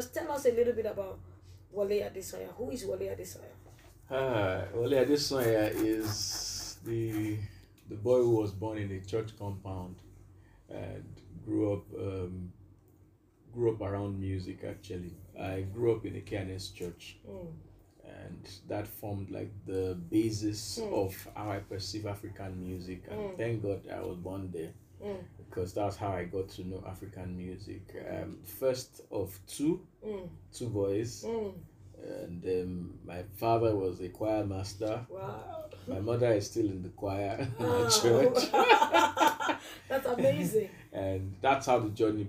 Just tell us a little bit about Wole Adesanya. Who is Wole Adesanya? Ah, Wole Adesanya is the the boy who was born in a church compound and grew up um, grew up around music. Actually, I grew up in a KNS church, Mm. and that formed like the basis Mm. of how I perceive African music. And Mm. thank God I was born there Mm. Because that's how I got to know African music. Um, first of two, Mm. two boys, Mm. and um, my father was a choir master. Wow. My mother is still in the choir in church, That's amazing. and that's how the journey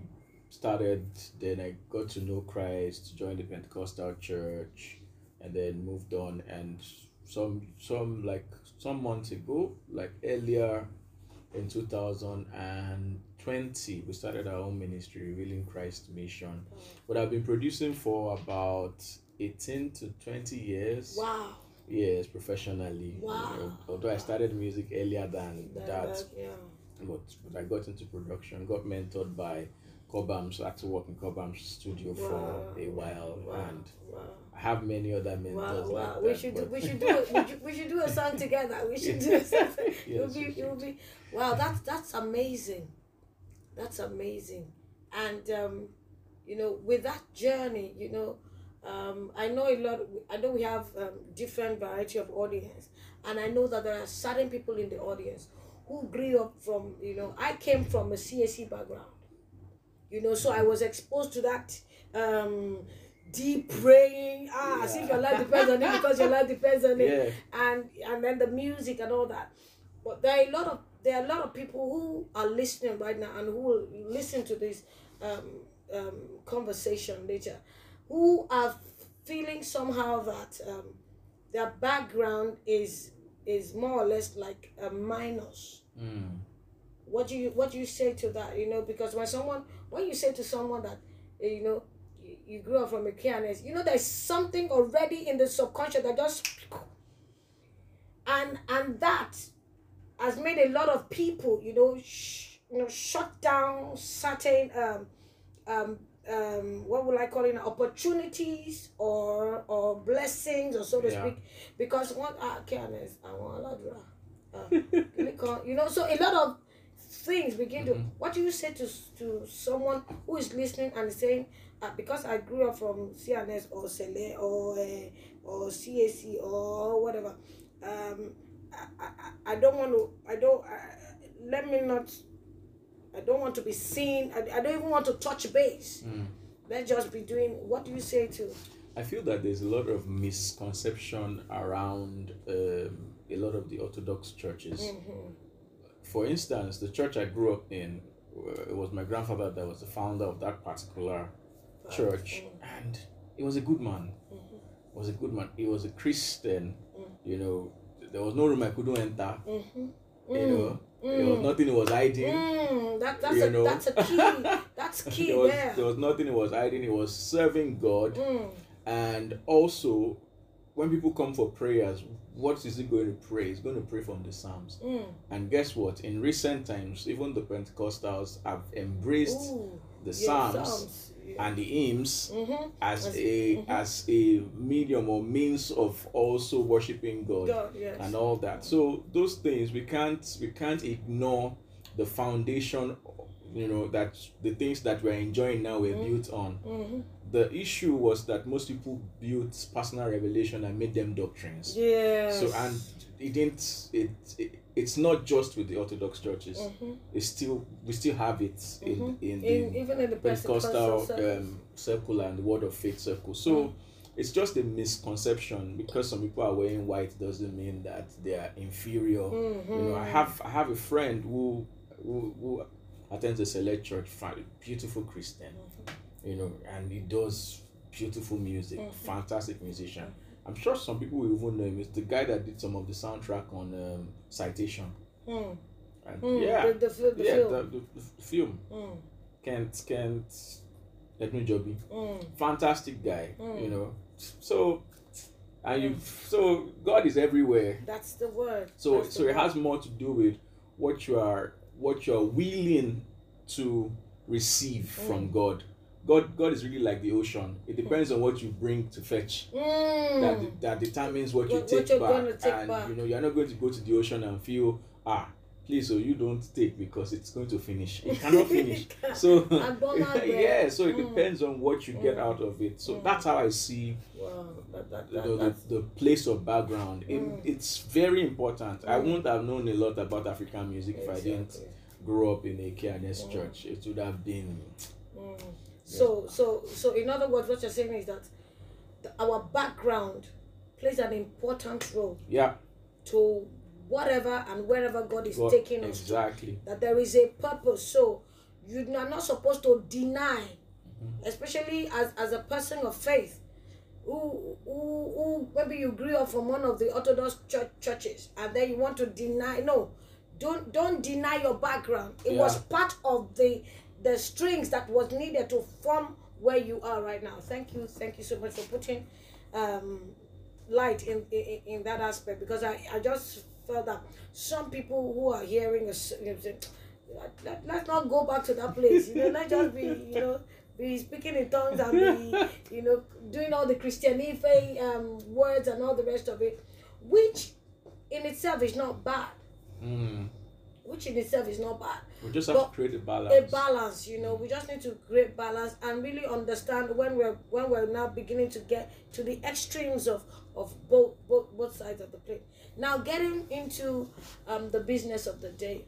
started. Then I got to know Christ, joined the Pentecostal church, and then moved on. And some some like some months ago, like earlier in two thousand and twenty, we started our own ministry, Revealing Christ Mission. Mm. But I've been producing for about eighteen to twenty years. Wow. Yes, professionally. you Wow. know, although I started music earlier than That, that, yeah. but, but I got into production, got mentored by Cobhams, I had to work in Cobhams studio Wow. for a while, Wow. and Wow. Have many other mentors Wow, like wow. that. We should do we should do a, we, should, we should do a song together. We should do something. song. it be we it will should. be wow, that's that's amazing. That's amazing. And um, you know, with that journey, you know, um, I know a lot I know we have um, different variety of audience and I know that there are certain people in the audience who grew up from, you know, I came from a CSE background. You know, so I was exposed to that um deep praying ah as if your life depends on it because your life depends on it Yeah, and and then the music and all that. But there are a lot of there are a lot of people who are listening right now and who will listen to this um, um, conversation later, who are feeling somehow that um, their background is is more or less like a minus. mm, What do you what do you say to that? You know, because when someone when you say to someone that eh, you know you, grew up from a KNS, you know there's something already in the subconscious that just and and that has made a lot of people you know sh- you know shut down certain um um um what would I call it opportunities or or blessings or so to Yeah. speak. Because one ah KNS I want a uh, you know so a lot of things begin to what do you say to to someone who is listening and saying because I grew up from CNS or Sele or uh, or CAC or whatever um I, I, I don't want to I don't uh, let me not I don't want to be seen I, I don't even want to touch base mm. let's just be doing what do you say to I feel that there's a lot of misconception around um, a lot of the Orthodox churches. Mhm. For instance, the church I grew up in, uh, it was my grandfather that was the founder of that particular church, and he was a good man. Mhm. Was a good man. He was a Christian. Mm. You know, there was no room I couldn't enter. Mhm. You know, there was Mm. nothing he was hiding. Mm, that, that's, You a, know. that's a key. That's key there was there. there was nothing he was hiding. He was serving God, Mm, and also when people come for prayers, what is he going to pray? He's going to pray from the Psalms. mm. And guess what? In recent times, even the Pentecostals have embraced Ooh, the Psalms Yeah. And the hymns Mhm. as As- a mhm. as a medium or means of also worshiping God, God, yes. and all that. So those things we can't we can't ignore the foundation, you know, that the things that we're enjoying now were Mhm. built on. Mhm. The issue was that most people built personal revelation and made them doctrines. yeah So and it didn't it, it it's not just with the Orthodox churches. Mhm. It's still we still have it in Mhm. in the in, even in the Pentecostal Pentecostal um, circle and the Word of Faith circle. So Mm. it's just a misconception because some people are wearing white doesn't mean that they are inferior. Mhm. You know, I have I have a friend who who, who attends a select church, beautiful Christian, you know, and he does beautiful music, Mhm. fantastic musician. I'm sure some people will even know him. It's the guy that did some of the soundtrack on um, Citation. Mm. And Mm. yeah, The, the, the yeah, film. the, the, the film. Mm. Kent Kent Edmund Joby. Mm. Fantastic guy, Mm. you know. So and you so God is everywhere. That's the word. So That's so it word. has more to do with what you are what you are willing to receive from God God God is really like the ocean. It depends on what you bring to fetch. Mm. That that determines what you take what you're back. gonna take and back. you know, you're not going to go to the ocean and feel ah please so you don't take because it's going to finish. It cannot finish. so yeah, so it Mm. depends on what you get Mm. out of it. So Mm. that's how I see Wow, that, that, the, that, the, the place of background. It, Mm. it's very important. I wouldn't have known a lot about African music if I didn't grow up in a KNS Mm. church. It would have been Mm. So, so, so, in other words, what you're saying is that the, our background plays an important role yeah, to whatever and wherever God is God- taking us. to. exactly. That there is a purpose. So, you are not supposed to deny, Mm-hmm. especially as, as a person of faith. Who, who, who maybe you grew up from one of the Orthodox church, churches and then you want to deny no don't don't deny your background it was part of the the strings that was needed to form where you are right now. Thank you thank you so much for putting um light in in, in that aspect because i i just felt that some people who are hearing us you know, let, let's not go back to that place. You know let's just be you know be speaking in tongues and be you know doing all the christian um words and all the rest of it which in itself is not bad. Mm. Which in itself is not bad. We just have But to create a balance. a balance you know we just need to create balance and really understand when we're when we're now beginning to get to the extremes of of both both both sides of the plate. Now getting into um the business of the day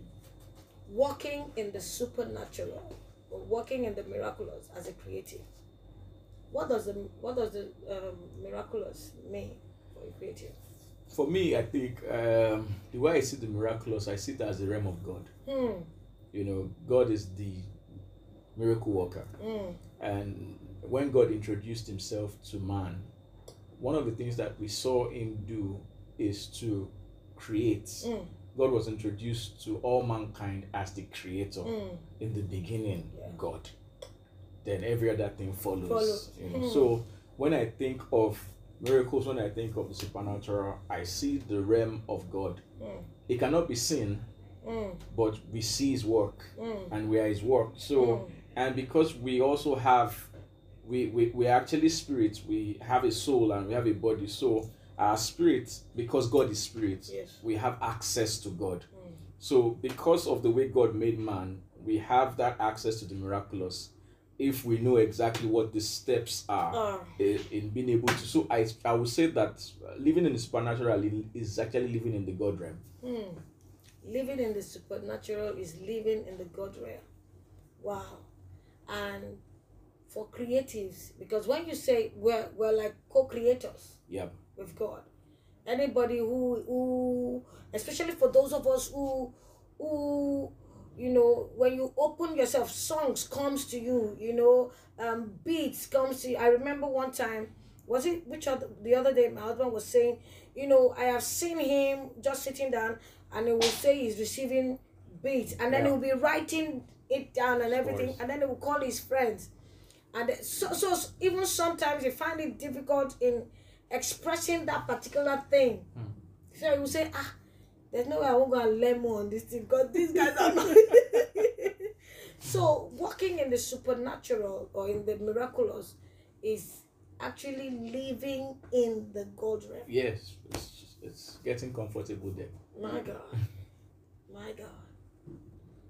walking in the supernatural or walking in the miraculous as a creative. What does the what does the um, miraculous mean for a creative For me, I think um, the way I see the miraculous, I see it as the realm of God. hmm You know, God is the miracle worker. mm, And when God introduced himself to man, one of the things that we saw him do is to create. mm, God was introduced to all mankind as the creator. mm. In the beginning, Yeah. God. Then every other thing follows. Follows. You know? Hmm. So when I think of miracles, when I think of the supernatural, I see the realm of God. Mm. It cannot be seen, Mm, but we see his work mm, and we are his work. So Mm. and because we also have we, we we are actually spirits, we have a soul and we have a body. So our spirit, because God is spirit, Yes. we have access to God. Mm. So because of the way God made man, we have that access to the miraculous if we know exactly what the steps are Ah. in, in being able to. So I I would say that living in the supernatural is actually living in the God realm. Hmm. Living in the supernatural is living in the God realm. Wow. And for creatives, because when you say we're, we're like co creators Yeah. with God, anybody who, who, especially for those of us who, who, you know, when you open yourself, songs comes to you, you know, um, beats comes to you. I remember one time, was it which other, the other day my husband was saying, you know, I have seen him just sitting down and he will say he's receiving beats and then Yeah. he'll be writing it down and everything and then he will call his friends. And so, so even sometimes you find it difficult in expressing that particular thing. So you will say, ah, there's no way I won't go and learn more on this thing because these guys are not. so walking in the supernatural or in the miraculous is actually living in the God realm. Yes. It's, it's getting comfortable there. My God. My God.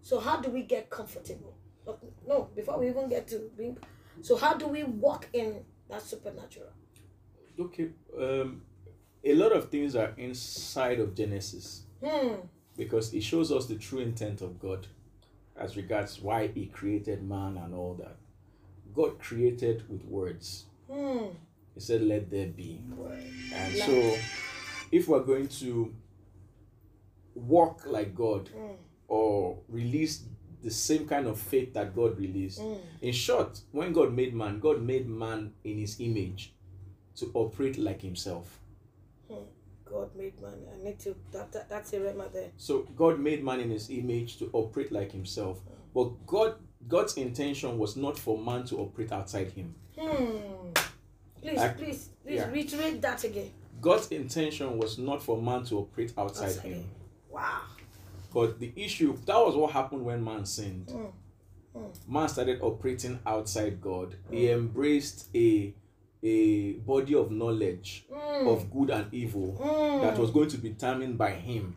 So how do we get comfortable? No, No, before we even get to being so how do we walk in that supernatural? Okay. Um, a lot of things are inside of Genesis Hmm. because it shows us the true intent of God as regards why He created man and all that. God created with words. Hmm. He said, "Let there be." And so, if we're going to walk like God Mm. or release the same kind of faith that God released, Mm. in short, when God made man, God made man in His image to operate like Himself. God made man. I need to that, that that's a rhema there. So God made man in his image to operate like himself. But God God's intention was not for man to operate outside him. Hmm. Please, I- please, please yeah. reiterate that again. God's intention was not for man to operate outside, Outside him. Wow. But the issue that was what happened when man sinned. Mm. man started operating outside God. He embraced a a body of knowledge mm. of good and evil mm. that was going to be determined by him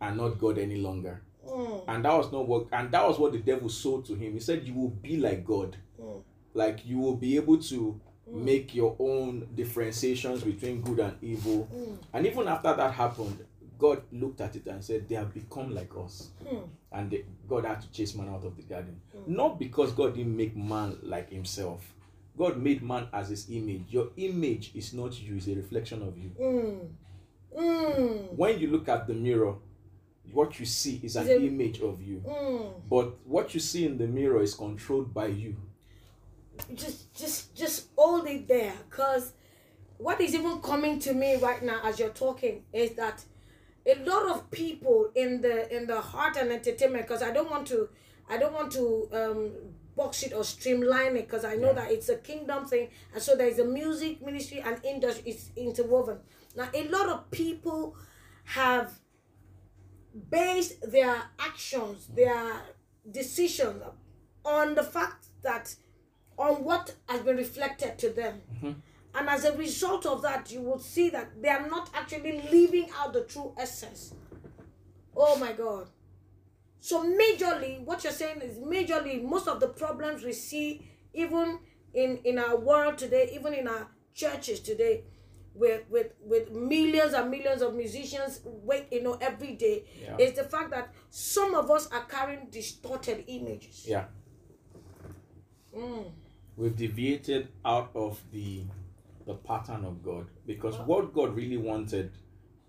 and not God any longer. Mm. And that was not what and that was what the devil sold to him. He said, You will be like God. Like you will be able to make your own differentiations between good and evil. And even after that happened, God looked at it and said, They have become like us. And they, God had to chase man out of the garden. Not because God didn't make man like himself. God made man as his image. Your image is not you, it's a reflection of you. Mm. Mm. When you look at the mirror, what you see is an image of you. Mm. But what you see in the mirror is controlled by you. just just just hold it there because what is even coming to me right now as you're talking is that a lot of people in the in the heart and entertainment because i don't want to i don't want to um box it or streamline it because i know Yeah. that it's a kingdom thing and so there's a music ministry and industry is interwoven now a lot of people have based their actions their decisions on the fact that on what has been reflected to them. Mm-hmm. And as a result of that, you will see that they are not actually living out the true essence. Oh my God. So, majorly, what you're saying is majorly, most of the problems we see, even in, in our world today, even in our churches today, with, with, with millions and millions of musicians, wait, you know, every day, Yeah. is the fact that some of us are carrying distorted images. Yeah. Mm. We've deviated out of the the pattern of God because what God really wanted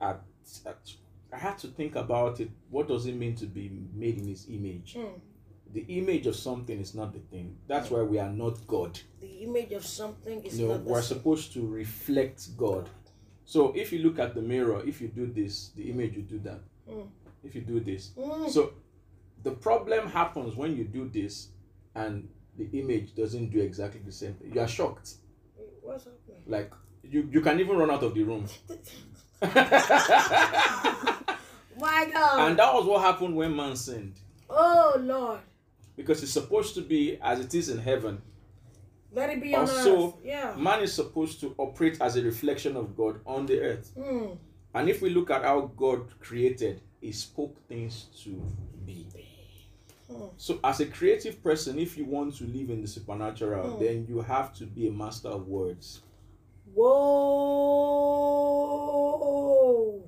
at, at I had to think about it. What does it mean to be made in his image? Mm. The image of something is not the thing. That's why we are not God. The image of something is No, not the we're supposed to reflect God. So if you look at the mirror, if you do this, the image you do that. Mm. If you do this. Mm. So the problem happens when you do this and the image doesn't do exactly the same thing. You are shocked. What's happening? Like you, you can even run out of the room. My God. and that was what happened when man sinned. oh Lord. Because it's supposed to be as it is in heaven. Let it be on Also, earth. Yeah. Man is supposed to operate as a reflection of God on the earth. Mm. And if we look at how God created, He spoke things to be. Hmm. So, as a creative person, if you want to live in the supernatural, Hmm. then you have to be a master of words. Whoa.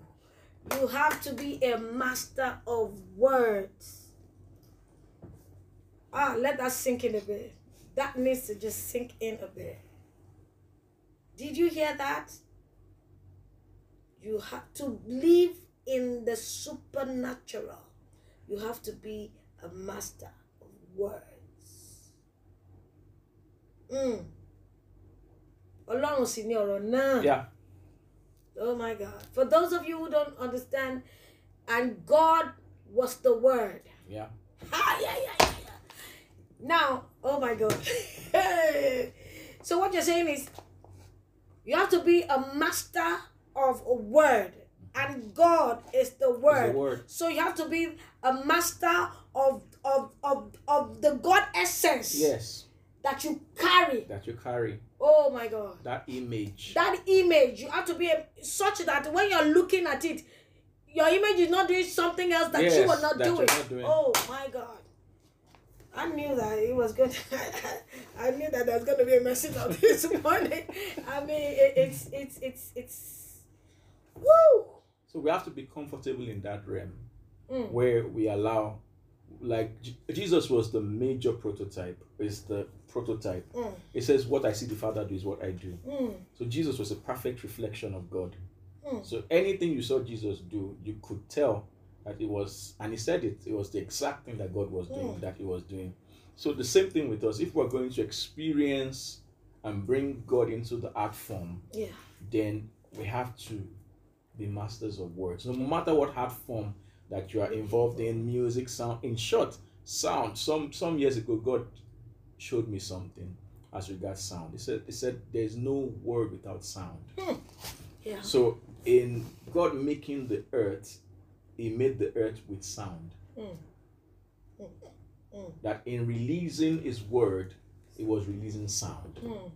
You have to be a master of words. Ah, let that sink in a bit. That needs to just sink in a bit. Did you hear that? You have to live in the supernatural. You have to be a master of words. Mm. Ọlọ́run sì ni ọ̀rọ̀. Yeah. Oh my God. For those of you who don't understand, and God was the Word. Yeah. Ah, yeah, yeah, yeah, yeah. Now, oh my God. so what you're saying is, you have to be a master of a word, and God is the word. the word. So you have to be a master of of of of the God essence Yes. that you carry. That you carry. Oh my God That image. that image you have to be such that when you're looking at it your image is not doing something else that you Yes, were not that you're doing. not doing. oh my god i knew that it was good i knew that there's going to be a message on this morning i mean it, it's it's it's it's woo So we have to be comfortable in that realm Mm. where we allow, like J- Jesus was the major prototype. Is the prototype. Mm. It says, "What I see the Father do is what I do." Mm. So Jesus was a perfect reflection of God. Mm. So anything you saw Jesus do, you could tell that it was, and he said it, it was the exact thing that God was doing, Mm. that he was doing. So the same thing with us. If we're going to experience and bring God into the art form, yeah then we have to be masters of words. No matter what art form that you are involved in, music, sound. In short, sound. Some some years ago, God showed me something as regards sound. He said, He said, there's no word without sound. yeah So in God making the earth, He made the earth with sound. Mm. Mm. Mm. that in releasing his word, it was releasing sound. Mm.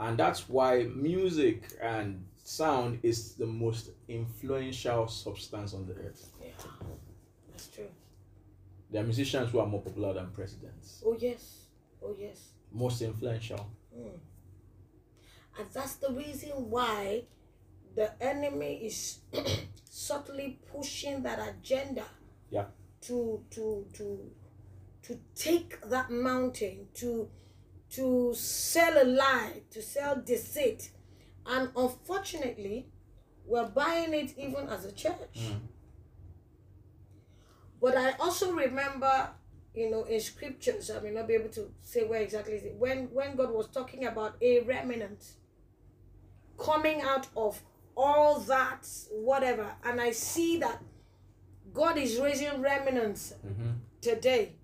And that's why music and sound is the most influential substance on the earth. That's true. There are musicians who are more popular than presidents, Oh yes, oh yes. most influential. Mm. And that's the reason why the enemy is subtly pushing that agenda. Yeah. To to to to take that mountain to to sell a lie, to sell deceit. And unfortunately, we're buying it even as a church. Mm. But I also remember, you know, in scriptures, I may not be able to say where exactly is it, when when God was talking about a remnant coming out of all that, whatever, and I see that God is raising remnants Mhm. today,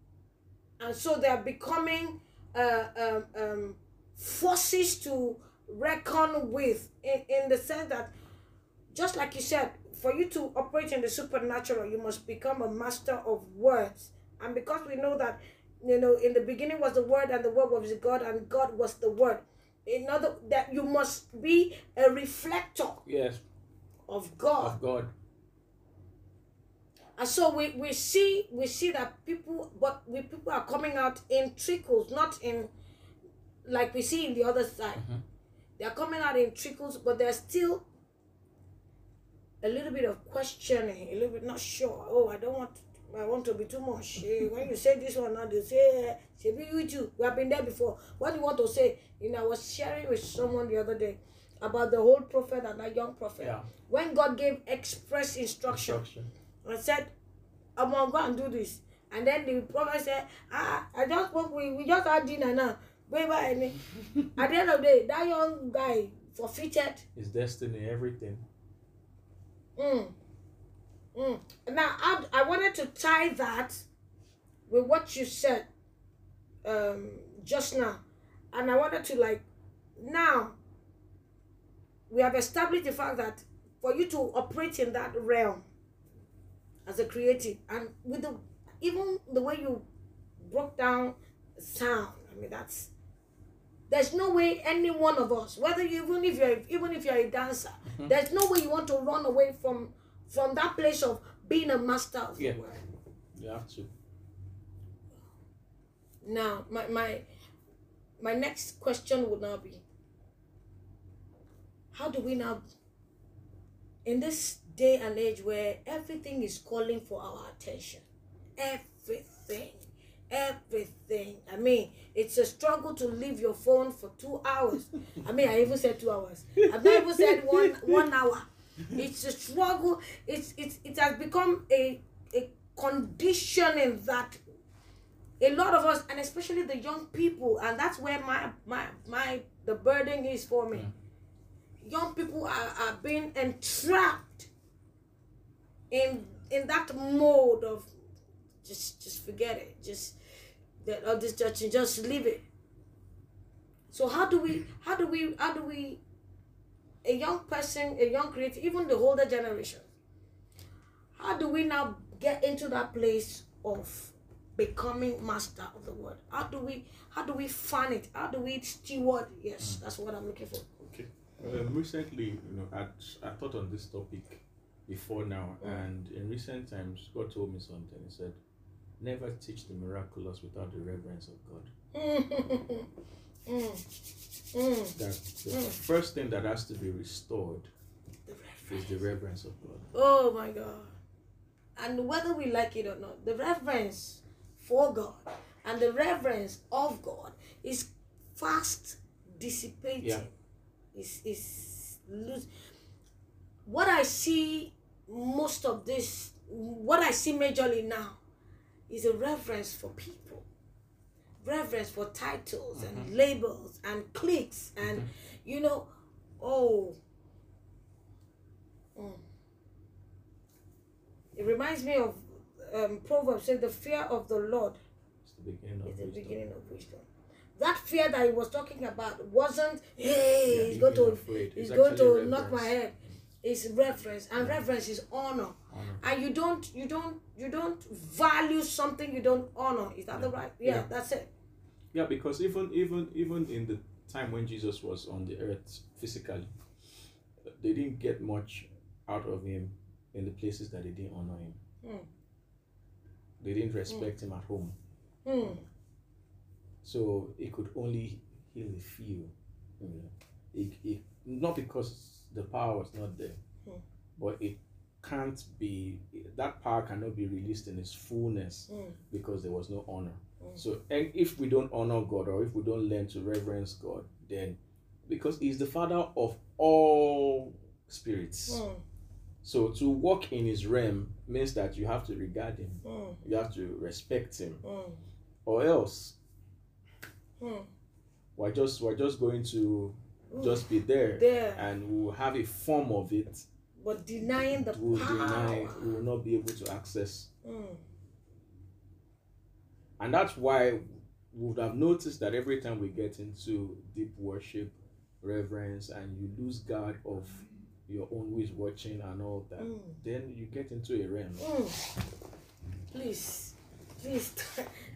and so they are becoming uh, um, um, forces to reckon with, in, in the sense that, just like you said, for you to operate in the supernatural, you must become a master of words, and because we know that, you know, in the beginning was the Word, and the Word was God, and God was the Word. In other that you must be a reflector Yes, of God. of God. And so we, we see we see that people but we people are coming out in trickles, not in like we see in the other side. Mhm. They are coming out in trickles, but they're still a little bit of questioning, a little bit not sure. Oh, I don't want I want to be too much. Eh, when you say this one now, they say, be with you. We have been there before. What do you want to say? You know, I was sharing with someone the other day about the whole prophet and that young prophet. Yeah. When God gave express instruction, Instruction. and said, I'm gonna go and do this. And then the prophet said, Ah, I just we, we just had dinner now. Wait, At the end of the day, that young guy forfeited. His destiny, everything. Mm. Mm. Now, I, I wanted to tie that with what you said um, just now. And I wanted to, like, now, we have established the fact that for you to operate in that realm as a creative, and with the even the way you broke down sound, I mean, that's there's no way any one of us, whether you even if you're even if you're a dancer, Mhm. there's no way you want to run away from from that place of being a master of Yeah. the word. You have to. Now, my my my next question would now be how do we now in this day and age where everything is calling for our attention everything everything. I mean it's a struggle to leave your phone for two hours. I mean i even said two hours. I've not even said one one hour. It's a struggle. It's it's it has become a a conditioning that a lot of us and especially the young people and that's where my my my the burden is for me. Young people are, are being entrapped in in that mode of just just forget it. Just that oh, this church and just leave it. So how do we how do we how do we a young person a young creator even the older generation how do we now get into that place of becoming master of the word how do we how do we find it? How do we steward? Yes that's what i'm looking for. Okay. Um, recently, you know, I I thought on this topic before now, and in recent times, God told me something. He said, "Never teach the miraculous without the reverence of God." mm, mm. That the Mm. first thing that has to be restored The is the reverence of God. Oh my God. And whether we like it or not, the reverence for God and the reverence of God is fast dissipating. Yeah. Is is lose. What I see most of this, what I see majorly now, is a reverence for people, reverence for titles and labels and cliques and you know, oh. Mm. It reminds me of um, Proverbs saying the fear of the Lord It's the beginning of is the beginning of wisdom. That fear that he was talking about wasn't, hey, Yeah, he's going to he's It's going to knock my head. is reverence and reverence is honor Honor. and you don't you don't you don't value something you don't honor is that the right yeah, Yeah. that's it Yeah, because even even even in the time when Jesus was on the earth physically, they didn't get much out of him in the places that they didn't honor him. Mm. They didn't respect him at home. Hmm. So it could only heal the few. You know. it, it, not because the power was not there, Hmm. but it can't be, that power cannot be released in its fullness Mm. because there was no honor. Mm. So and if we don't honor God or if we don't learn to reverence God, then because He's the Father of all spirits. Mm. So to walk in His realm means that you have to regard Him, Mm. you have to respect Him, Mm. or else Mm. we're just we're just going to just be there, there and we'll have a form of it. But denying the We'll power deny, we will not be able to access Mm. And that's why we would have noticed that every time we get into deep worship, reverence, and you lose guard of your own is watching and all that, Mm. then you get into a realm. Mm. please please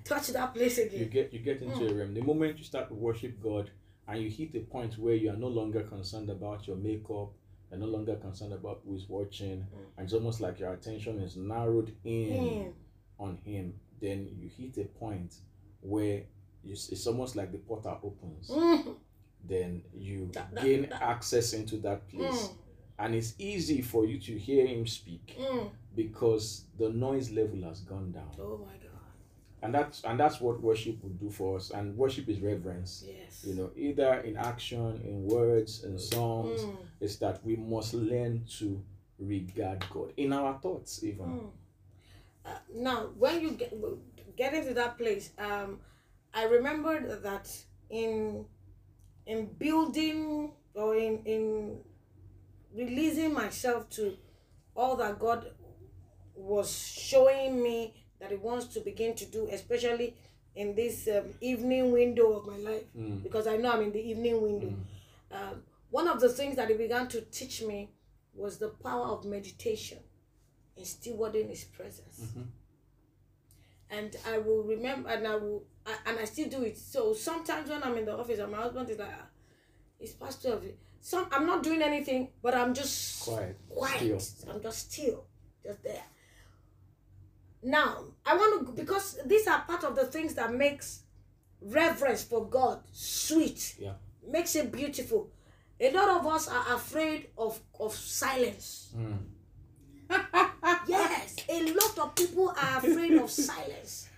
touch that place again. You get you get into a realm. The moment you start to worship God and you hit a point where you are no longer concerned about your makeup, you're no longer concerned about who is watching, and it's almost like your attention is narrowed in Mm. on Him, then you hit a point where you, it's almost like the portal opens. Mm. then you That- that- gain that- access into that place Mm. and it's easy for you to hear him speak Mm. because the noise level has gone down oh my god and that's and that's what worship would do for us and worship is reverence yes you know either in action in words in songs Mm. is that we must learn to regard god in our thoughts even Mm. Uh, now, when you get get into that place, um, I remembered that in in building or in in releasing myself to all that God was showing me that He wants to begin to do, especially in this um, evening window of my life, Mm. because I know I'm in the evening window. Um, one of the things that He began to teach me was the power of meditation in stewarding His presence. Mhm. And I will remember, and I will, I, and I still do it. So sometimes when I'm in the office, and my husband is like, "Ah, "It's past twelve. Some I'm not doing anything, but I'm just quiet quiet. still. I'm just still, just there. Now I want to because these are part of the things that makes reverence for God sweet. Yeah. Makes it beautiful. A lot of us are afraid of of silence. Mm. Yes, a lot of people are afraid of silence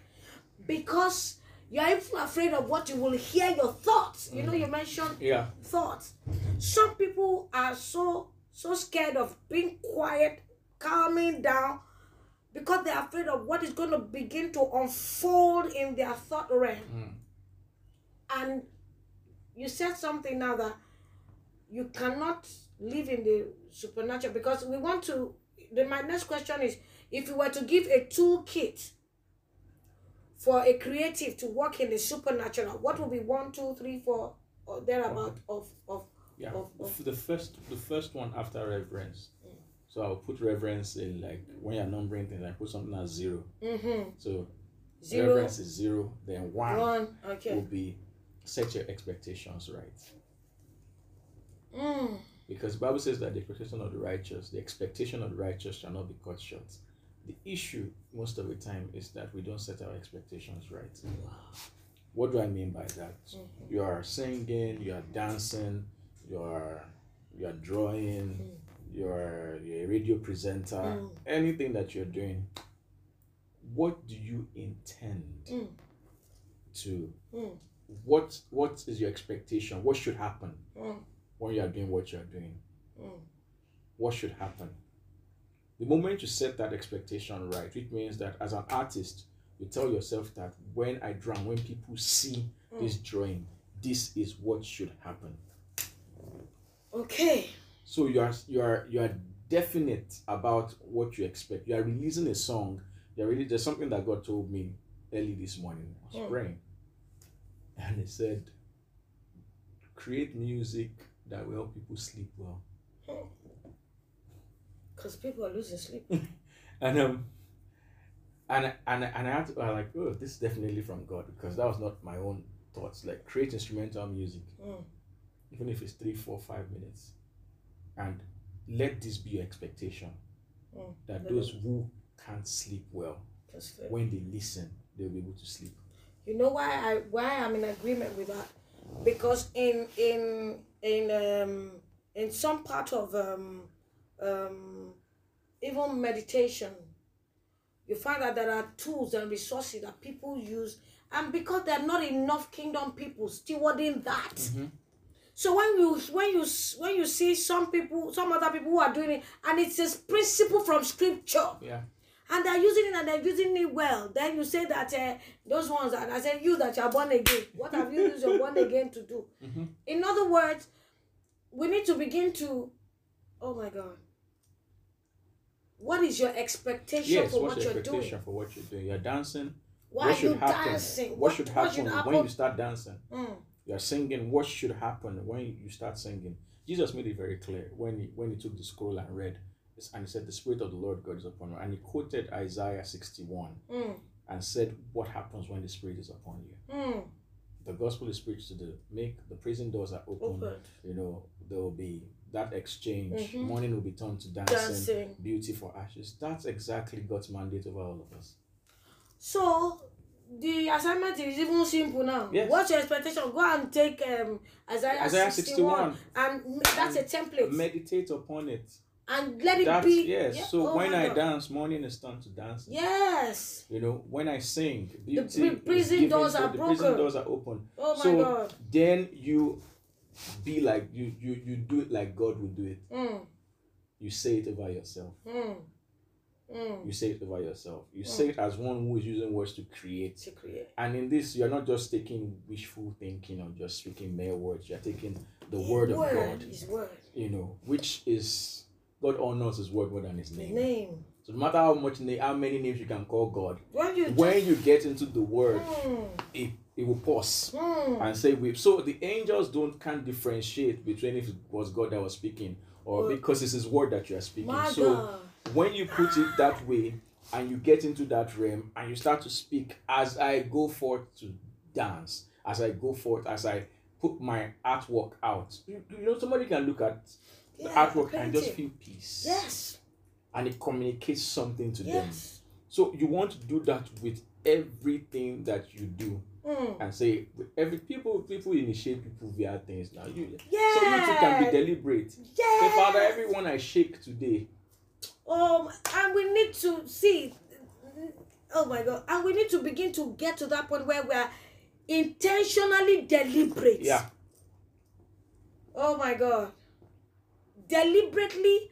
because you're even afraid of what you will hear your thoughts. You know, you mentioned yeah thoughts. Some people are so so scared of being quiet, calming down, because they're afraid of what is going to begin to unfold in their thought realm. Mm. And you said something now that you cannot live in the supernatural because we want to. The, my next question is: If you were to give a toolkit for a creative to work in the supernatural, what would be one, two, three, four, or thereabout of of Yeah, Of- of- the first the first one after reverence. So I'll put reverence in like when you're numbering things, I put something as zero. mm-hmm. So zero, reverence is zero, then one, one. Okay. will be set your expectations right. Mm. Because the Bible says that the expectation of the righteous, the expectation of the righteous shall not be cut short. The issue most of the time is that we don't set our expectations right. What do I mean by that? Mhm. You are singing, you are dancing, you are you are drawing, you're you're a radio presenter, Mm. anything that you're doing. What do you intend Mm. to? Mm. What what is your expectation? What should happen Mm. when you are doing what you are doing? Mm. what should happen. The moment you set that expectation right, which means that as an artist, you tell yourself that when I draw, when people see this drawing, this is what should happen. Okay. So you are you are you are definite about what you expect. You are releasing a song. You're really there's something that God told me early this morning. I was Mm. praying, and He said, "Create music that will help people sleep well." Because people are losing sleep. and um and and and I had to I like oh this is definitely from God because that was not my own thoughts like create instrumental music Mm. even if it's three four five minutes and let this be your expectation Mm. that those who can't sleep well when they listen they'll be able to sleep You know why I why I'm in agreement with that? Because in in in um in some part of um um even meditation, you find that there are tools and resources that people use, and because there are not enough kingdom people stewarding that. So when you when you when you see some people, some other people who are doing it, and it's a principle from scripture, yeah and they're using it and they're using it well. Then you say that uh, those ones, and I said, you that you're born again, what have you used your born again to do? Mhm. In other words, we need to begin to, oh my God, what is your expectation yes for what's what your you're doing? What's your expectation doing? for what you're doing you're dancing Why what are you should happen dancing? what, should happen when happen? you start dancing Mm, you're singing what should happen when you start singing? Jesus made it very clear when he when he took the scroll and read and he said the spirit of the lord god is upon me and he quoted isaiah 61 mm, and said what happens when the spirit is upon you? Mm, the gospel is preached to the make the prison doors are open. Open. you know there will be that exchange. Mhm. morning will be turned to dancing, Dancing. beauty for ashes. That's exactly god's mandate over all of us. So the assignment is even simple now. Yes. What's your expectation? Go and take um, Isaiah, Isaiah 61, 61. and that's a template. meditate upon it and let it that's be. yes Yeah, so oh when i God. dance morning is time to dance. Yes. You know, when I sing, is prison given doors to- are the prison doors are open. Oh my so God. then you be like you you you do it like God would do it. Mm, You say it over yourself. mm, mm. You say it over yourself. You say it as one who is using words to create. To create. And in this, you're not just taking wishful thinking or just speaking mere words. You're taking the word of God. His word. You know, which is God honors His word more than His His name. name. So no matter how much na- how many names you can call God, When you when you get into the word, Mm, it, it will pause. mm, and say we so the angels don't can't differentiate between if it was God that was speaking or Well, because it's his word that you are speaking. So God. When you put it that way and you get into that realm and you start to speak as I go forth to dance, as I go forth, as I put my artwork out. You, you know, somebody can look at the Yeah, artwork and just feel peace. Yes. And it communicates something to them. Yes. So you want to do that with everything that you do Mm. and say every people people initiate people via things now. You Yeah. so you too can be deliberate. Yeah. Say, Father, everyone I shake today, Um, and we need to see. Oh my God! And we need to begin to get to that point where we are intentionally deliberate. yeah, Oh my God! Deliberately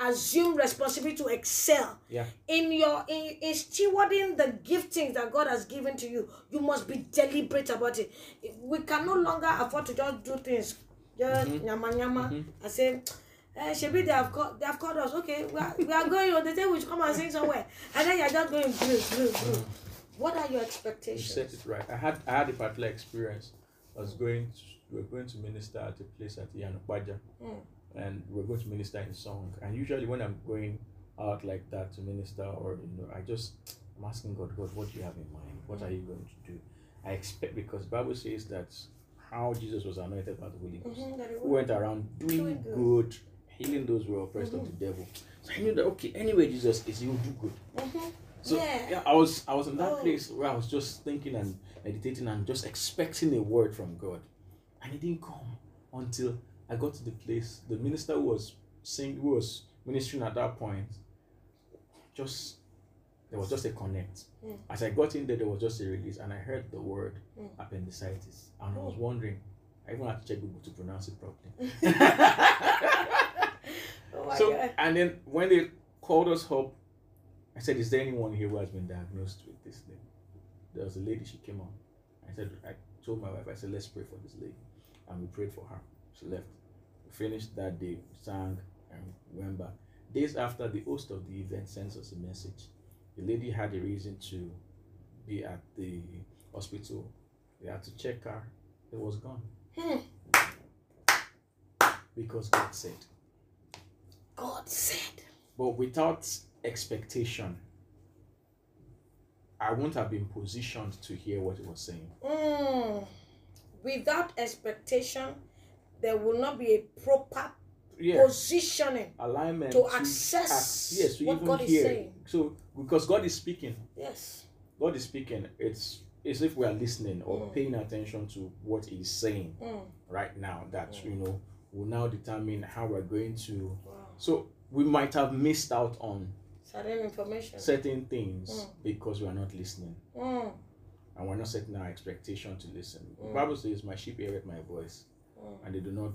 assume responsibility to excel yeah, in your in, in stewarding the giftings that God has given to you. You must be deliberate about it. We can no longer afford to just do things just nyama nyama and say. Eh, Shebi, they have called, they have called us. Okay, we are, we are going on. the say we should come and sing somewhere, and then you're just going blue, blue, blue. What are your expectations? you said it right. I had I had a particular experience. I was going to we were going to minister at a place at Yanukwaja, Mm. and we are going to minister in song. And usually when I'm going out like that to minister, or you know, I just I'm asking God, God, what do you have in mind? What are you going to do? I expect because Bible says that how Jesus was anointed by the Holy Ghost. Mhm, who went around doing Doing good. good, healing those who were oppressed of the devil. So I knew that okay, anyway, Jesus is he will do good. Mhm. So Yeah. yeah. I was I was in that Oh. place where I was just thinking and meditating and just expecting a word from God. And it didn't come until I got to the place. The minister who was saying who was ministering at that point, just there was just a connect. Mm. As I got in there, there was just a release, and I heard the word Mm. appendicitis, and I was Mm. wondering. I even had to check Google to pronounce it properly. Oh so God. and then when they called us up, I said, "Is there anyone here who has been diagnosed with this thing?" There was a lady. She came on. I said, I told my wife, I said, "Let's pray for this lady," and we prayed for her. She left. We finished that day, sang, and went back. Days after, the host of the event sends us a message. The lady had a reason to be at the hospital. We had to check her. It was gone Hmm. because God said. God said. But without expectation, I wouldn't have been positioned to hear what he was saying. Mm. Without expectation, there will not be a proper Yeah. positioning. Alignment To access ac- yes, to what God is saying. So because God is speaking, Yes. God is speaking. It's as if we are listening or Mm. paying attention to what He's saying Mm. right now. That Mm. you know will now determine how we're going to. Wow. So we might have missed out on Certain information. certain things Mm. because we are not listening Mm. and we're not setting our expectation to listen. The Mm. Bible says, "My sheep hear my voice, Mm. and they do not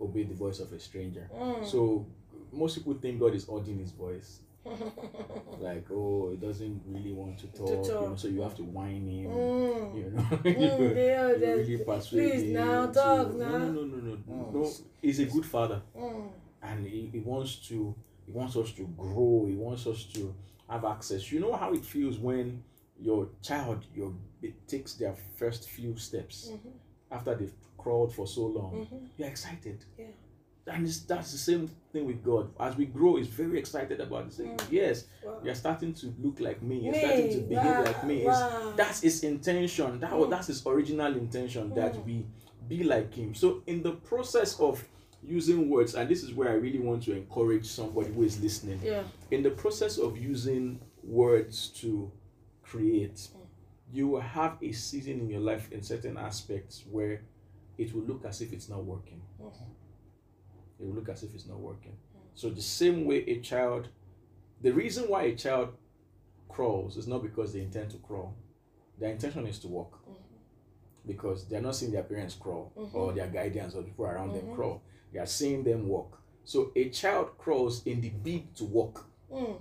obey the voice of a stranger." Mm. So most people think God is auditing His voice. like oh he doesn't really want to talk, to you know, so you have to whine him Mm. you know Mm, you really persuade please him now, to- talk no, now. no no no no Mm. no he's a good father Mm. And he, he wants to he wants us to grow he wants us to have access you know how it feels when your child your it takes their first few steps Mhm. after they've crawled for so long Mhm. you're excited Yeah. and it's, that's the same thing with god as we grow he's very excited about it saying Mm. yes Wow. you're starting to look like me. You're Me, starting to behave wow, like me. Wow. That's his intention. That was Mm. that's his original intention that Mm. we be like him. So in the process of using words, and this is where I really want to encourage somebody who is listening. Yeah. In the process of using words to create, Mm. you will have a season in your life in certain aspects where it will look as if it's not working. Mhm. It will look as if it's not working. So the same way a child, the reason why a child crawls is not because they intend to crawl. Their intention is to walk. Because they're not seeing their parents crawl or their guardians or people around them Mhm. crawl. They are seeing them walk. So a child crawls in the bid to walk. Mm.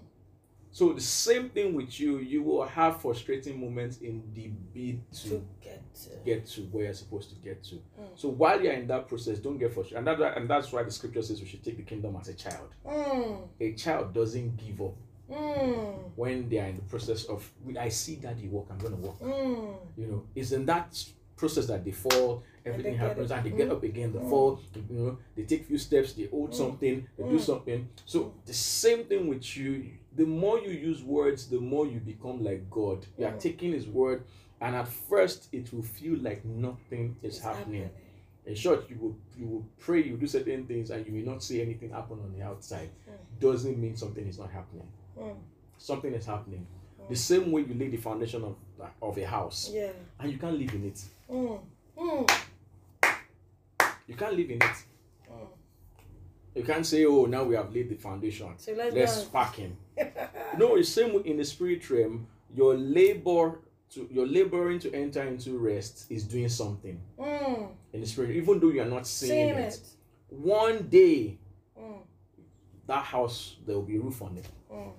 So the same thing with you, you will have frustrating moments in the bid to To get. To, get to where you're supposed to get to. Mm. So while you're in that process, don't get frustrated. And, that, and that's why the scripture says we should take the kingdom as a child. Mm. A child doesn't give up Mm. when they are in the process of I see daddy walk, I'm gonna walk. Mm. You know, it's in that process that they fall, everything happens, and they get Mm. up again, they Mm. fall, you know, they take few steps, they hold Mm. something, they do something. So the same thing with you, the more you use words, the more you become like God. You are taking his word, and at first it will feel like nothing is It's happening. In short, you will you will pray, you do certain things, and you will not see anything happen on the outside. Doesn't mean something is not happening. Something is happening. The same way you lay the foundation of of a house, Yeah. and you can't live in it. Mm. Mm. You can't live in it. Mm. You can't say, "Oh, now we have laid the foundation. So let's, Let's pack in." No, it's same way in the spirit realm. Your labor to your laboring to enter into rest is doing something Mm. in the spirit, even though you are not seeing Seeing it. it. One day, Mm. that house there will be roof on it. Mm.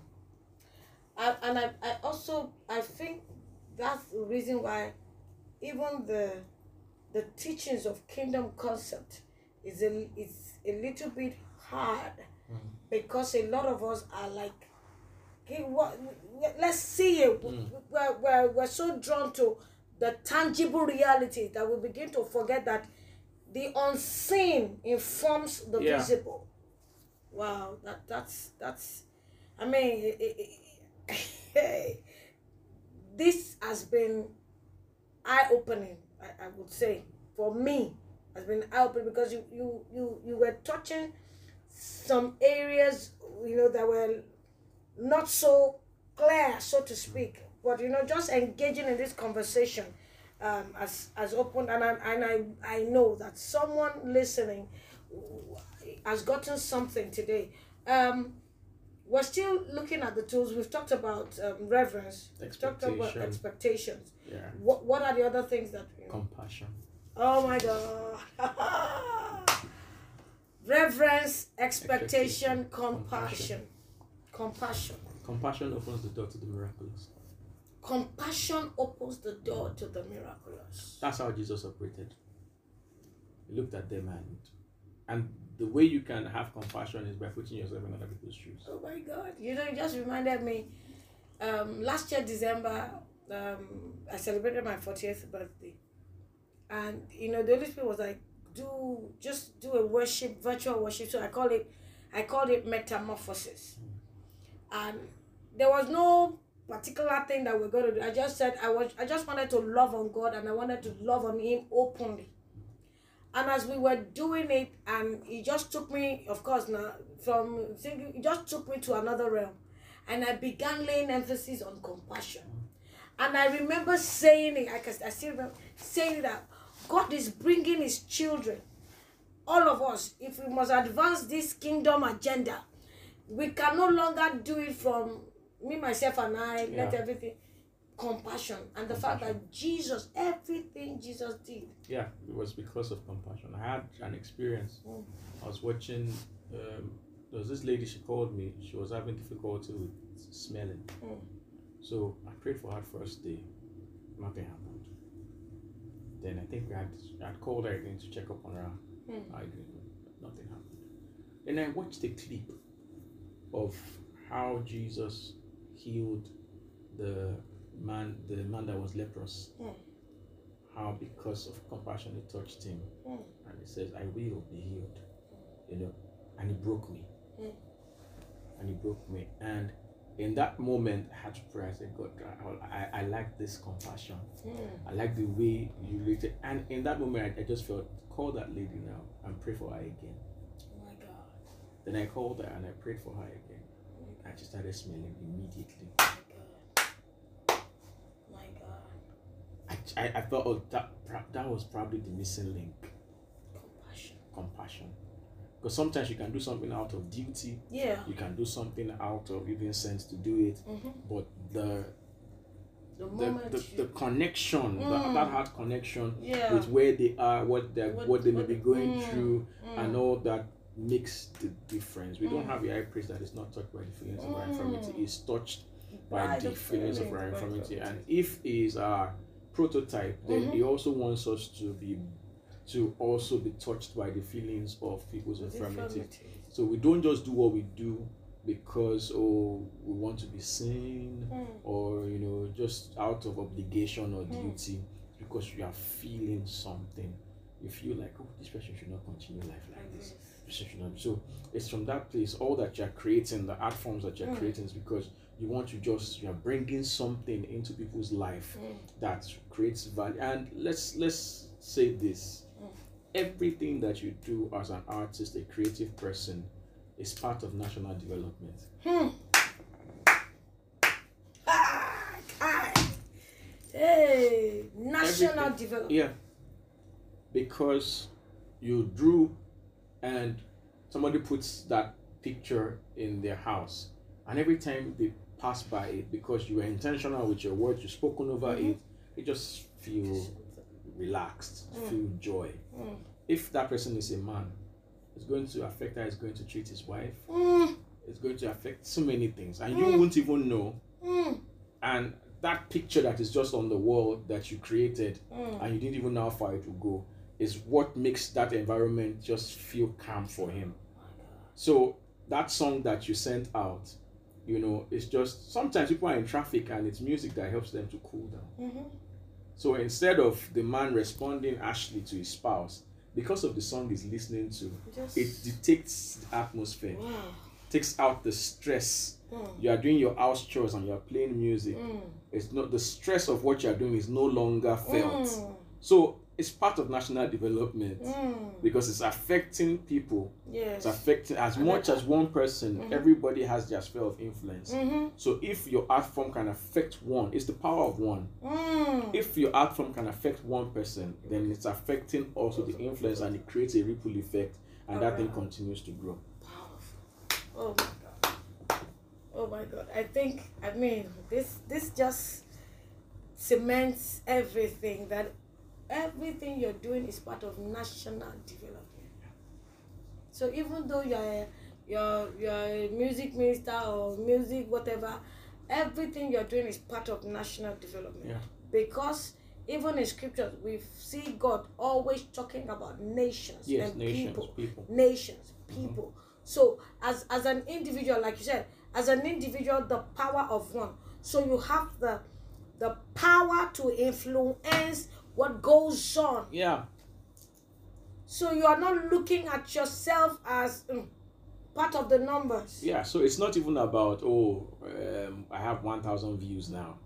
I, and I, I also I think that's the reason why even the the teachings of kingdom concept is a is a little bit hard Mm. because a lot of us are like okay, what let's see it Mm. we're, we're, we're so drawn to the tangible reality that we begin to forget that the unseen informs the Yeah. visible wow that that's that's i mean it, it, this has been eye-opening I, I would say for me has been eye-opening because you you you you were touching some areas you know that were not so clear so to speak. But you know just engaging in this conversation um, has has opened and I, and I I know that someone listening has gotten something today. Um we're still looking at the tools we've talked about um, reverence we've talked about expectations Yeah. what, what are the other things that you know? Compassion. Oh my God. Reverence, expectation, Expectation, compassion. Compassion. Compassion opens the door to the miraculous. Compassion opens the door to the miraculous. That's how Jesus operated. He looked at them and and the way you can have compassion is by putting yourself in other people's shoes. Oh my God. You know, it just reminded me um, last year, December, um, I celebrated my 40th birthday. And, you know, the Holy Spirit was like, do just do a worship, virtual worship. So I call it, I called it metamorphosis. and there was no particular thing that we're going to do. I just said I was I just wanted to love on God and I wanted to love on Him openly. And as we were doing it, and He just took me, of course, now from thinking, He just took me to another realm, and I began laying emphasis on compassion. And I remember saying it, I, can, I still remember saying that God is bringing His children, all of us, if we must advance this kingdom agenda, we can no longer do it from me, myself, and I, let everything compassion and the fact that Jesus, everything Jesus did. Yeah, it was because of compassion. I had an experience. Mm. I was watching. Um, there was this lady. She called me. She was having difficulty with smelling. Mm. So I prayed for her first day. Nothing happened. Then I think we had I had called her again to check up on her. Mm. I. Nothing happened. Then I watched a clip of how Jesus healed the man, the man that was leprous. Mm. How because of compassion he touched him, Mm. and he says, "I will be healed," you know, and he broke me, Mm. and he broke me, and in that moment I had to pray. I said, "God, I, I, I like this compassion. Mm. I like the way you related." And in that moment, I, I just felt call that lady now and pray for her again. Oh my God. Then I called her and I prayed for her again. And she started smelling immediately. My God. My God. I, I, thought, oh, that, that was probably the missing link Compassion. compassion. Because sometimes you can do something out of duty, Yeah. you can do something out of even sense to do it, Mm-hmm. but the The the, the, the connection, Mm. that, that heart connection yeah. with where they are, what they what, What- they may be going mm, through, mm. and all that makes the difference. We don't Mm. have a high priest that is not touched by the feelings of our Mm. infirmity. He's touched by, By the, feelings of feelings our of our infirmity. And if is our prototype, then Mhm. he also wants us to be to also be touched by the feelings of people's infirmity. So we don't just do what we do because oh we want to be seen Mm. or you know just out of obligation or Mm. duty because you are feeling something. You feel like oh this person should not continue life like this. this. This should not. So it's from that place all that you're creating, the art forms that you're Mm. creating is because you want to just you're bringing something into people's life Mm. that creates value. And let's let's say this. Mm. Everything that you do as an artist, a creative person, is part of national development. Hmm. Ah, Kai. Hey, national Everything. development. Yeah. Because you drew and somebody puts that picture in their house. And every time they pass by it, because you were intentional with your words, you've spoken over Mhm. it, just feel relaxed, Mm. feel joy. Mm. If that person is a man, it's going to affect how he's going to treat his wife. Mm. It's going to affect so many things. And you Mm. won't even know. Mm. And that picture that is just on the wall that you created Mm. and you didn't even know how far it will go is what makes that environment just feel calm for him. So that song that you sent out, you know, it's just sometimes people are in traffic and it's music that helps them to cool down. Mhm. So instead of the man responding harshly to his spouse, because of the song he's listening to, Just, it dictates the atmosphere, wow. takes out the stress. Mm. You are doing your house chores and you are playing music. Mm. It's not the stress of what you are doing is no longer felt. Mm. So it's part of national development Mm. because it's affecting people. Yes. It's affecting as And much as one person. Mhm. Everybody has their sphere of influence. Mm-hmm. So if your art form can affect one, it's the power of one. Mm. If your art form can affect one person, then it's affecting also the influence and it creates a ripple effect, and that thing continues to grow. Powerful. Oh my god. Oh my god. I think I mean this this just cements everything that everything you're doing is part of national development. So even though you're a, you're you're a music minister or music whatever, everything you're doing is part of national development. Yeah. Because even in scriptures we see God always talking about nations Yes, and nations, people people. nations, mm-hmm. people. So as as an individual, like you said, as an individual, the power of one. So you have the the power to influence what goes on. Yeah. So you are not looking at yourself as "Mm, part of the numbers. Yeah, so it's not even about oh, um, I have one thousand views now.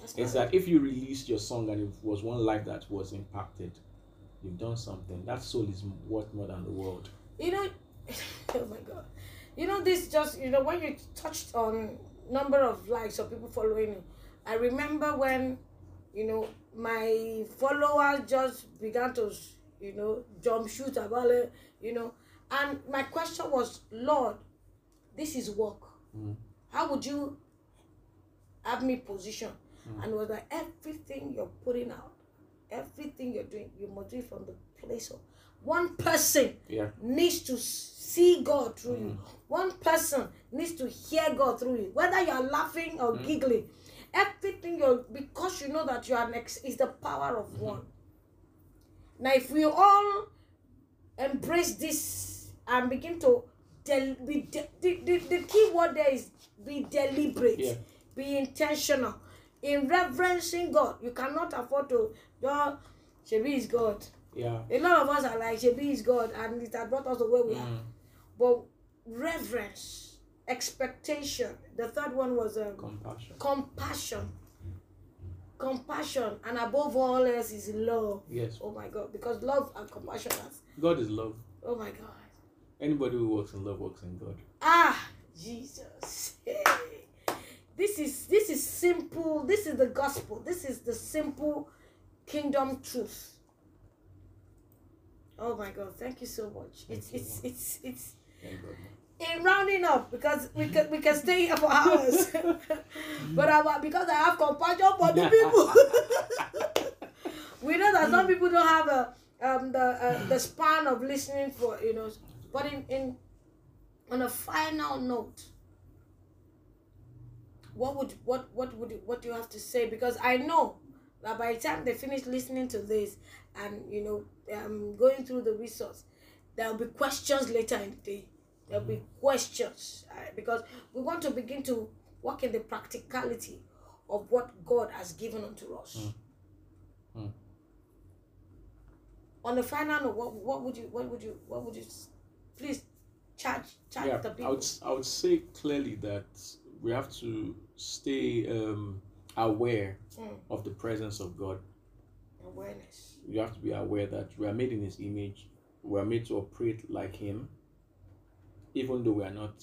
That's It's that if you released your song and it was one life that was impacted, you've done something. That soul is worth more than the world. you know oh my god you know this just you know when you touched on number of likes or people following you i remember when you know my followers just began to you know jump shoot about it you know and my question was lord this is work Mm. how would you have me position mm. and it was like everything you're putting out everything you're doing you must do it from the place of one person Yeah. needs to see God through you. Mm. One person needs to hear God through you. Whether you are laughing or mm. giggling, everything you're because you know that you are next is the power of one. Now, if we all embrace this and begin to del- be de- the, the, the key word there is be deliberate, Yeah. be intentional in reverencing God. You cannot afford to just Shebi is God. Yeah. A lot of us are like Shebi is God, and it has brought us the way we are. Mm. But reverence, expectation. The third one was um, Compassion. compassion. Compassion, and above all else is love. Yes. Oh my God, because love and compassion. Has, God is love. oh my God. Anybody who works in love works in God. Ah, Jesus. This is this is simple. This is the gospel. This is the simple kingdom truth. Oh my God! Thank you so much. Thank It's you, it's it's it's God. In rounding up because we can we can stay here for hours. but I, because I have compassion for the people. we know that some people don't have a um the uh, the span of listening for you know. But in in on a final note, what would what what would you, what do you have to say? Because I know that by the time they finish listening to this and you know um going through the resource, there will be questions later in the day. There'll be questions uh, because we want to begin to work in the practicality of what God has given unto us. Mm. Mm. On the final note, what, what would you what would you what would you please charge charge yeah, the I would, I would say clearly that we have to stay um, aware Mm. of the presence of God. Awareness. You have to be aware that we are made in His image. We are made to operate like Him, even though we are not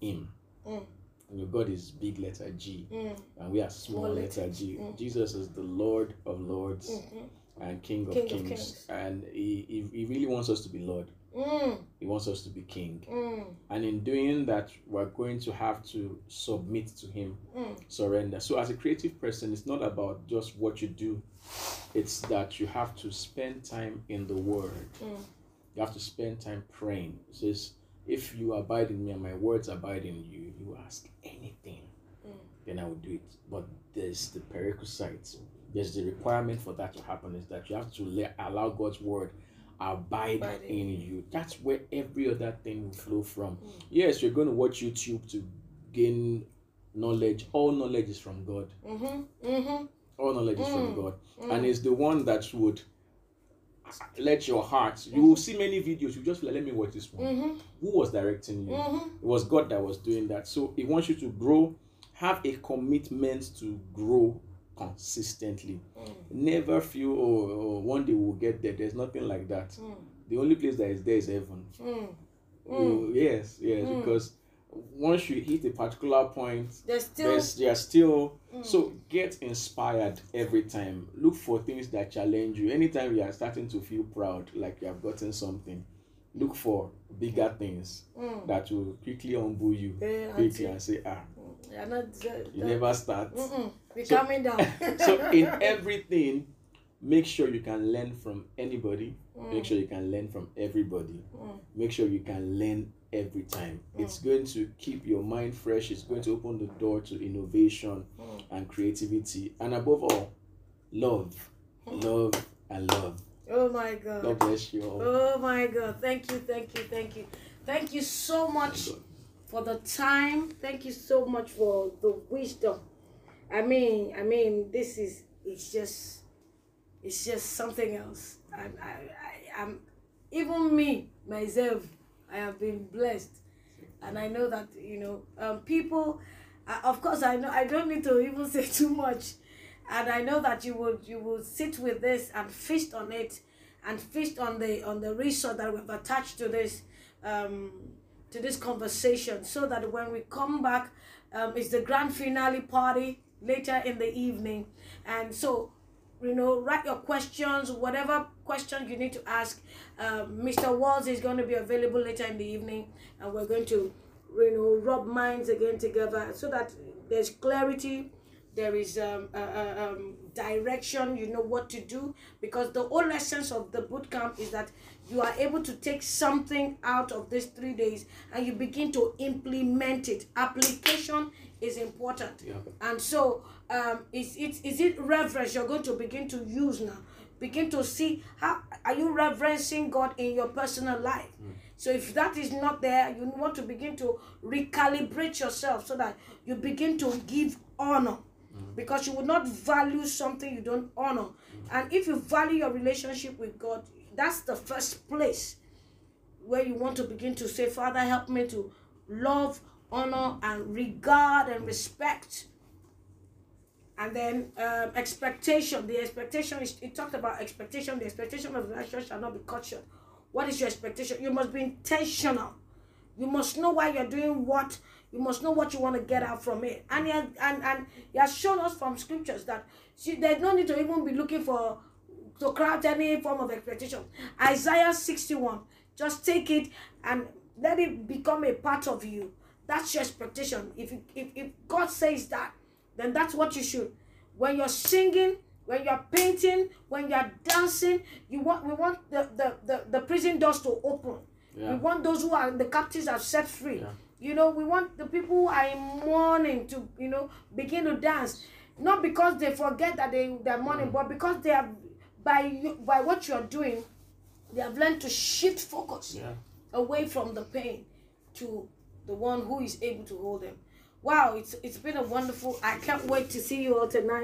Him. Mm. You know, God is big letter G, Mm. and we are small, Small letter. G. Mm. Jesus is the Lord of Lords Mhm. and King of King of Kings, Kings. and he, he he really wants us to be Lord. Mm. He wants us to be King, Mm. and in doing that, we're going to have to submit to Him, Mm. surrender. So, as a creative person, it's not about just what you do; it's that you have to spend time in the Word. You have to spend time praying. It says, "If you abide in me and my words abide in you, you ask anything, Mm. then I will do it." But there's the prerequisite. There's the requirement for that to happen is that you have to let, allow God's word abide Abide in in you. That's where every other thing will flow from. Mm. Yes, you're going to watch YouTube to gain knowledge. All knowledge is from God. Mhm. Mhm. All knowledge is from Mm. God, Mm. and it's the one that would let your heart. You will see many videos. You just like, let me watch this one. Mhm. Who was directing you? Mhm. It was God that was doing that. So He wants you to grow. Have a commitment to grow consistently. Mm. Never feel oh, oh one day we'll get there. There's nothing like that. Mm. The only place that is there is heaven. Mm. Oh, yes, yes, Mm. because once you hit a particular point, There's still there's still Mm. so get inspired every time. Look for things that challenge you. Anytime you are starting to feel proud, like you have gotten something, look for bigger things Mm. that will quickly humble you Eh, quickly auntie. and say, ah, You're not. Uh, you never start. Mm-mm. Be So- coming down. so in everything, make sure you can learn from anybody. Mm. Make sure you can learn from everybody. Mm. Make sure you can learn every time. It's going to keep your mind fresh. It's going to open the door to innovation Mm. and creativity. And above all, love. Love and love. Oh my God. God bless you all. Oh my God. Thank you, thank you, thank you. Thank you so much for the time. Thank you so much for the wisdom. I mean, I mean, this is it's just it's just something else. And I, I I'm even me, myself, I have been blessed. and I know that you know um, people. Uh, of course, I know I don't need to even say too much, and I know that you will you will sit with this and feast on it, and feast on the on the resource that we've attached to this um, to this conversation, so that when we come back, um, it's the grand finale party later in the evening, and so you know, write your questions, whatever questions you need to ask. Um, Mr. Wols is going to be available later in the evening, and we're going to, you know, rub minds again together so that there's clarity, there is um, uh, uh, um, direction, you know what to do. Because the whole essence of the boot camp is that you are able to take something out of these three days and you begin to implement it. Application is important. Yeah. And so, um, is it is it reverence you're going to begin to use now? Begin to see how are you reverencing God in your personal life. Hmm. So if that is not there, you want to begin to recalibrate yourself so that you begin to give honor. Hmm. Because you will not value something you don't honor. Hmm. And if you value your relationship with God, that's the first place where you want to begin to say, Father, help me to love, honor, and regard and respect. And then um, expectation. The expectation is, it talked about expectation. The expectation of the righteous shall not be cut short. What is your expectation? You must be intentional. You must know why you're doing what. You must know what you want to get out from it. And he has, and, and he has shown us from scriptures that see, there's no need to even be looking for to craft any form of expectation. Isaiah 61. Just take it and let it become a part of you. That's your expectation. If, if, if God says that, then that's what you should. When you're singing, when you're painting, when you're dancing, you want we want the, the, the, the prison doors to open. Yeah. We want those who are the captives are set free. Yeah. You know, we want the people who are in mourning to, you know, begin to dance. Not because they forget that they they're mourning, mm. but because they have by you by what you're doing, they have learned to shift focus Yeah. away from the pain to the one who is able to hold them. Wow, it's it's been a wonderful. I can't wait to see you all tonight.